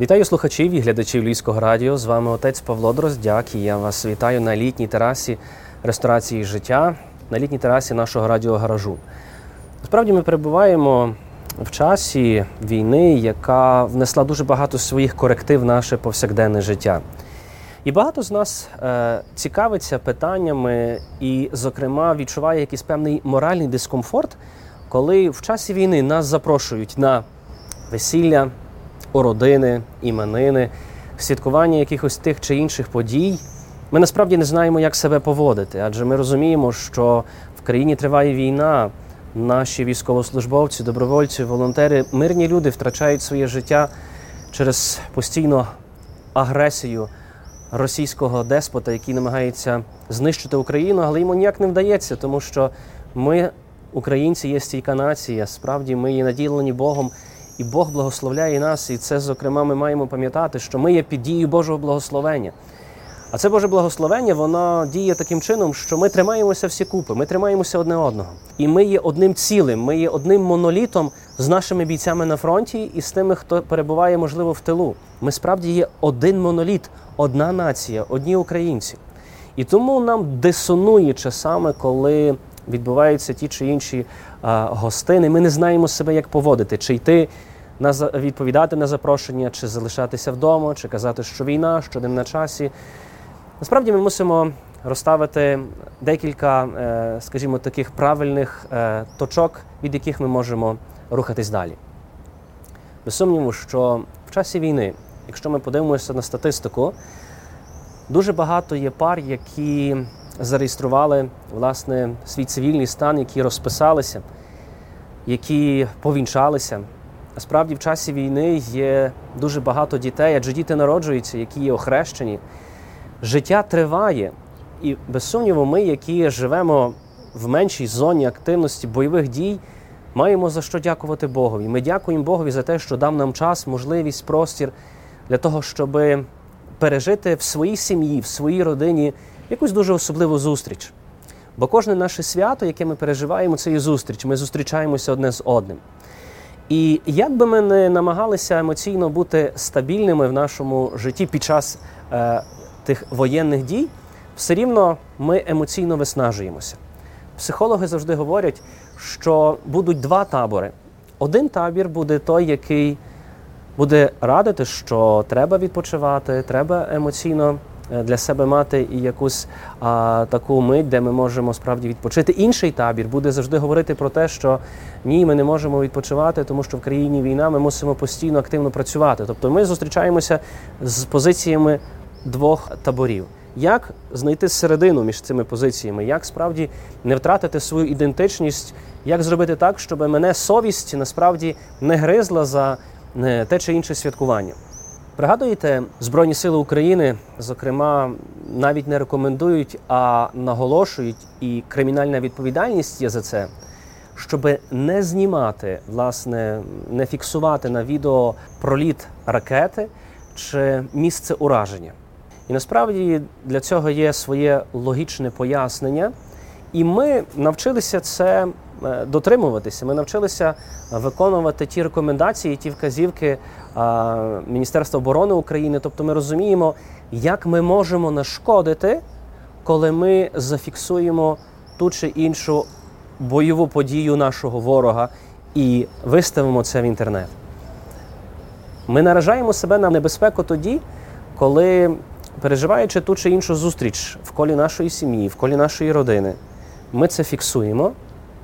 Вітаю слухачів і глядачів Львівського радіо. З вами отець Павло Дроздяк. і Я вас вітаю на літній терасі ресторації життя, на літній терасі нашого радіогаражу. Насправді ми перебуваємо в часі війни, яка внесла дуже багато своїх коректив в наше повсякденне життя. І багато з нас е, цікавиться питаннями і, зокрема, відчуває якийсь певний моральний дискомфорт, коли в часі війни нас запрошують на весілля, родини, іменини, святкування якихось тих чи інших подій. Ми насправді не знаємо, як себе поводити, адже ми розуміємо, що в країні триває війна. Наші військовослужбовці, добровольці, волонтери, мирні люди втрачають своє життя через постійну агресію російського деспота, який намагається знищити Україну, але йому ніяк не вдається, тому що ми, українці, є стійка нація. Справді ми є наділені Богом, і Бог благословляє нас. І це, зокрема, ми маємо пам'ятати, що ми є під дією Божого благословення. А це Боже благословення, воно діє таким чином, що ми тримаємося всі купи, ми тримаємося одне одного. І ми є одним цілим, ми є одним монолітом з нашими бійцями на фронті і з тими, хто перебуває, можливо, в тилу. Ми справді є один моноліт, одна нація, одні українці. І тому нам дисонує часами, коли відбуваються ті чи інші гостини. Ми не знаємо себе, як поводити, чи йти на відповідати на запрошення, чи залишатися вдома, чи казати, що війна, що день на часі. Насправді ми мусимо розставити декілька, е, скажімо, таких правильних е, точок, від яких ми можемо рухатись далі. Без сумніву, що в часі війни, якщо ми подивимося на статистику, дуже багато є пар, які зареєстрували власне свій цивільний стан, які розписалися, які повінчалися. Насправді, в часі війни є дуже багато дітей, адже діти народжуються, які є охрещені. Життя триває, і без сумніву, ми, які живемо в меншій зоні активності бойових дій, маємо за що дякувати Богові. Ми дякуємо Богові за те, що дав нам час, можливість, простір для того, щоб пережити в своїй сім'ї, в своїй родині якусь дуже особливу зустріч. Бо кожне наше свято, яке ми переживаємо, це є зустріч. Ми зустрічаємося одне з одним. І як би ми не намагалися емоційно бути стабільними в нашому житті під час е, тих воєнних дій, все рівно ми емоційно виснажуємося. Психологи завжди говорять, що будуть два табори. Один табір буде той, який буде радити, що треба відпочивати, треба емоційно для себе мати і якусь а, таку мить, де ми можемо справді відпочити. Інший табір буде завжди говорити про те, що ні, ми не можемо відпочивати, тому що в країні війна ми мусимо постійно активно працювати. Тобто ми зустрічаємося з позиціями двох таборів. Як знайти середину між цими позиціями, як справді не втратити свою ідентичність, як зробити так, щоб мене совість насправді не гризла за те чи інше святкування? Пригадуєте, Збройні Сили України, зокрема, навіть не рекомендують, а наголошують, і кримінальна відповідальність є за це, щоб не знімати, власне, не фіксувати на відео проліт ракети чи місце ураження. І насправді для цього є своє логічне пояснення, і ми навчилися це дотримуватися. Ми навчилися виконувати ті рекомендації, ті вказівки Міністерства оборони України. Тобто, ми розуміємо, як ми можемо нашкодити, коли ми зафіксуємо ту чи іншу бойову подію нашого ворога і виставимо це в інтернет. Ми наражаємо себе на небезпеку тоді, коли переживаючи ту чи іншу зустріч в колі нашої сім'ї, в колі нашої родини, ми це фіксуємо,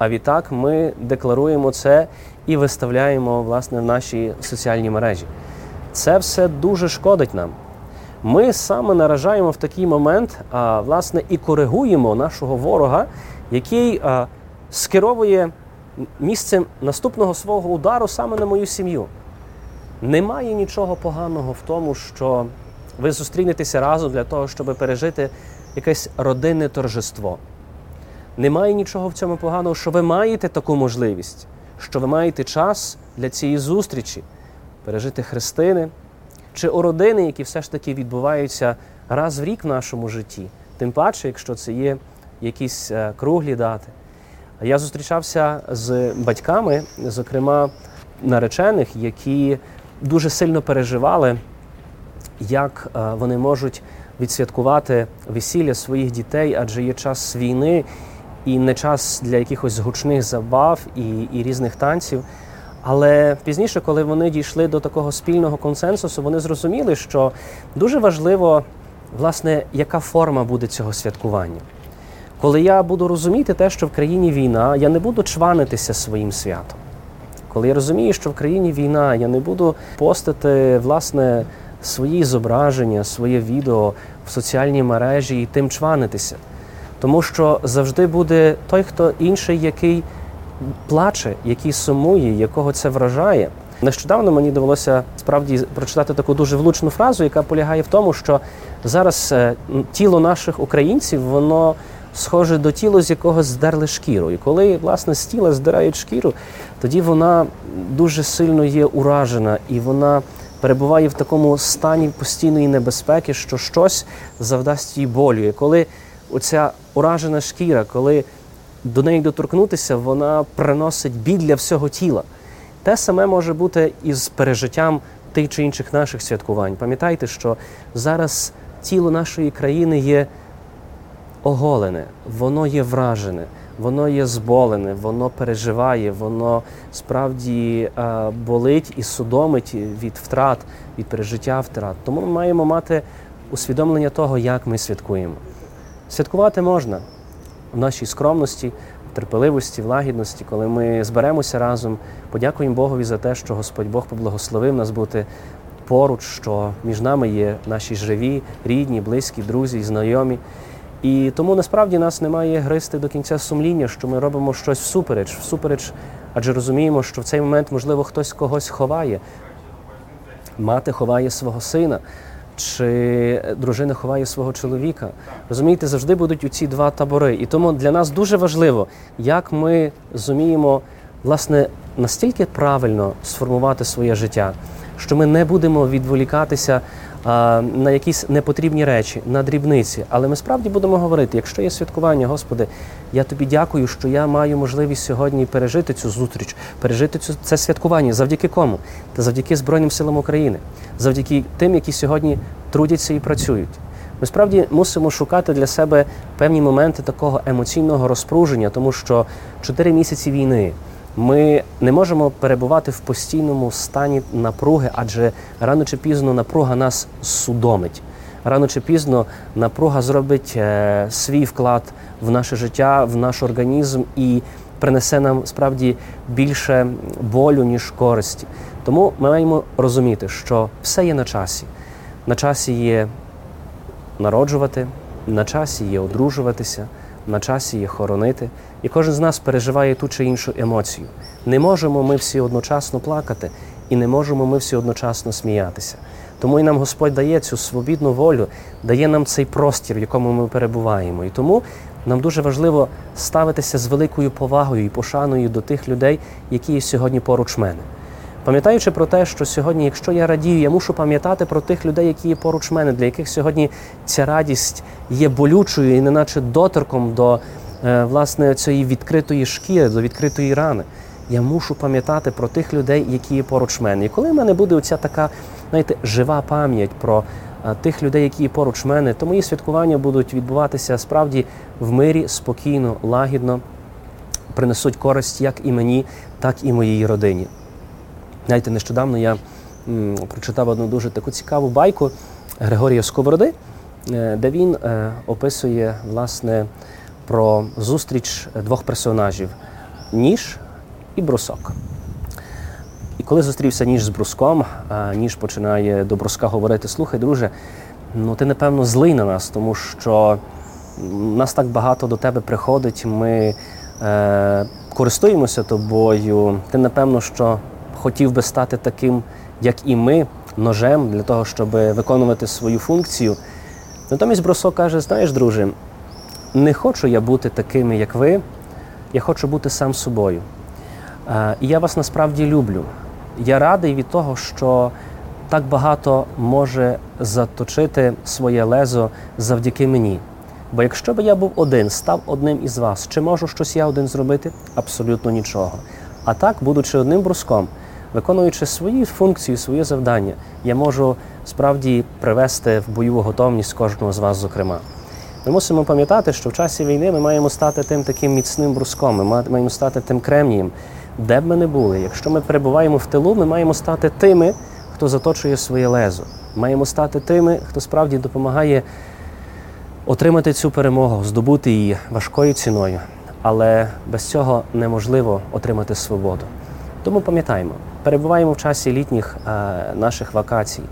а відтак ми декларуємо це і виставляємо власне в наші соціальні мережі. Це все дуже шкодить нам. Ми саме наражаємо в такий момент, а, власне, і коригуємо нашого ворога, який а, скеровує місце наступного свого удару саме на мою сім'ю. Немає нічого поганого в тому, що ви зустрінетеся разом для того, щоб пережити якесь родинне торжество. Немає нічого в цьому поганого, що ви маєте таку можливість, що ви маєте час для цієї зустрічі, пережити хрестини чи у родини, які все ж таки відбуваються раз в рік в нашому житті, тим паче, якщо це є якісь е, круглі дати. Я зустрічався з батьками, зокрема наречених, які дуже сильно переживали, як вони можуть відсвяткувати весілля своїх дітей, адже є час війни і не час для якихось гучних забав і, і різних танців. Але пізніше, коли вони дійшли до такого спільного консенсусу, вони зрозуміли, що дуже важливо, власне, яка форма буде цього святкування. Коли я буду розуміти те, що в країні війна, я не буду чванитися своїм святом. Коли я розумію, що в країні війна, я не буду постити власне свої зображення, своє відео в соціальній мережі і тим чванитися. Тому що завжди буде той, хто інший, який плаче, який сумує, якого це вражає. Нещодавно мені довелося справді прочитати таку дуже влучну фразу, яка полягає в тому, що зараз е, тіло наших українців воно схоже до тіла, з якого здерли шкіру. І коли власне з тіла здирають шкіру, тоді вона дуже сильно є уражена і вона перебуває в такому стані постійної небезпеки, що щось завдасть їй болю. І коли оця уражена шкіра, коли до неї доторкнутися, вона приносить біль для всього тіла. Те саме може бути із пережиттям тих чи інших наших святкувань. Пам'ятайте, що зараз тіло нашої країни є оголене, воно є вражене, воно є зболене, воно переживає, воно справді е, болить і судомить від втрат, від пережиття втрат. Тому ми маємо мати усвідомлення того, як ми святкуємо. Святкувати можна в нашій скромності, терпеливості, в лагідності, коли ми зберемося разом, подякуємо Богові за те, що Господь Бог поблагословив нас бути поруч, що між нами є наші живі, рідні, близькі, друзі, знайомі. І тому насправді нас немає гристи до кінця сумління, що ми робимо щось всупереч, всупереч, адже розуміємо, що в цей момент, можливо, хтось когось ховає. Мати ховає свого сина, чи дружина ховає свого чоловіка. Розумієте, завжди будуть у ці два табори. І тому для нас дуже важливо, як ми зуміємо власне настільки правильно сформувати своє життя, що ми не будемо відволікатися на якісь непотрібні речі, на дрібниці. Але ми справді будемо говорити: якщо є святкування, Господи, я тобі дякую, що я маю можливість сьогодні пережити цю зустріч, пережити цю це святкування. Завдяки кому? Та завдяки Збройним силам України, завдяки тим, які сьогодні трудяться і працюють. Ми справді мусимо шукати для себе певні моменти такого емоційного розпруження, тому що чотири місяці війни. Ми не можемо перебувати в постійному стані напруги, адже рано чи пізно напруга нас судомить. Рано чи пізно напруга зробить е, свій вклад в наше життя, в наш організм і принесе нам справді більше болю, ніж користі. Тому ми маємо розуміти, що все є на часі. На часі є народжувати, на часі є одружуватися на часі є хоронити, і кожен з нас переживає ту чи іншу емоцію. Не можемо ми всі одночасно плакати, і не можемо ми всі одночасно сміятися. Тому і нам Господь дає цю свобідну волю, дає нам цей простір, в якому ми перебуваємо. І тому нам дуже важливо ставитися з великою повагою і пошаною до тих людей, які є сьогодні поруч мене. Пам'ятаючи про те, що сьогодні, якщо я радію, я мушу пам'ятати про тих людей, які є поруч мене, для яких сьогодні ця радість є болючою і неначе доторком до е, власне цієї відкритої шкіри, до відкритої рани. Я мушу пам'ятати про тих людей, які є поруч мене. І коли в мене буде оця така, знаєте, жива пам'ять про е, тих людей, які є поруч мене, то мої святкування будуть відбуватися справді в мирі, спокійно, лагідно, принесуть користь як і мені, так і моїй родині. Знаєте, нещодавно я прочитав одну дуже таку цікаву байку Григорія Сковороди, е, де він е, описує власне про зустріч двох персонажів ніж і брусок. І коли зустрівся ніж з бруском, ніж починає до бруска говорити: Слухай, друже, ну ти напевно злий на нас, тому що нас так багато до тебе приходить, ми е, користуємося тобою. Ти напевно, що хотів би стати таким, як і ми, ножем для того, щоб виконувати свою функцію. Натомість Бросо каже: знаєш, друже, не хочу я бути такими, як ви, я хочу бути сам собою. І я вас насправді люблю. Я радий від того, що так багато може заточити своє лезо завдяки мені. Бо якщо б я був один, став одним із вас, чи можу щось я один зробити? Абсолютно нічого. А так, будучи одним бруском, виконуючи свої функції, свої завдання, я можу справді привести в бойову готовність кожного з вас, зокрема. Ми мусимо пам'ятати, що в часі війни ми маємо стати тим таким міцним бруском, ми ма- маємо стати тим кремнієм, де б ми не були. Якщо ми перебуваємо в тилу, ми маємо стати тими, хто заточує своє лезо. Маємо стати тими, хто справді допомагає отримати цю перемогу, здобути її важкою ціною. Але без цього неможливо отримати свободу. Тому пам'ятаємо, перебуваємо в часі літніх е, наших вакацій,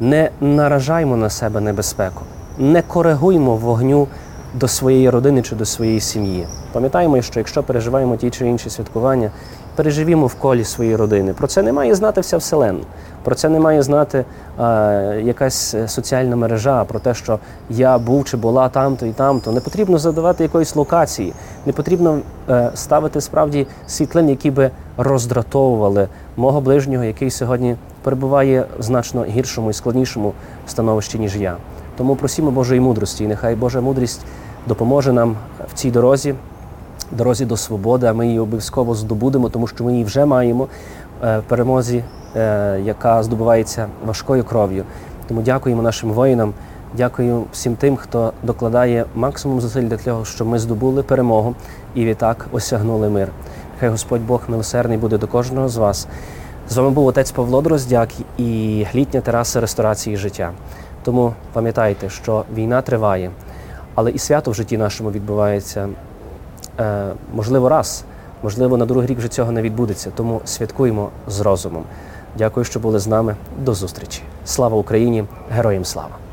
не наражаймо на себе небезпеку, не коригуймо вогню до своєї родини чи до своєї сім'ї. Пам'ятаємо, що якщо переживаємо ті чи інші святкування, переживімо в колі своєї родини. Про це не має знати вся вселенна. Про це не має знати е, якась е, соціальна мережа, про те, що я був чи була там-то і там-то. Не потрібно задавати якоїсь локації, не потрібно е, ставити справді світлин, які би роздратовували мого ближнього, який сьогодні перебуває в значно гіршому і складнішому становищі, ніж я. Тому просімо Божої мудрості, і нехай Божа мудрість допоможе нам в цій дорозі, дорозі до свободи, а ми її обов'язково здобудемо, тому що ми її вже маємо е, в перемозі, е, яка здобувається важкою кров'ю. Тому дякуємо нашим воїнам, дякую всім тим, хто докладає максимум зусиль для того, щоб ми здобули перемогу і відтак осягнули мир. Хай Господь Бог милосердний буде до кожного з вас. З вами був отець Павло Дроздяк і літня тераса ресторації життя. Тому пам'ятайте, що війна триває, але і свято в житті нашому відбувається е, можливо раз, можливо, на другий рік вже цього не відбудеться. Тому святкуємо з розумом. Дякую, що були з нами. До зустрічі. Слава Україні! Героям слава!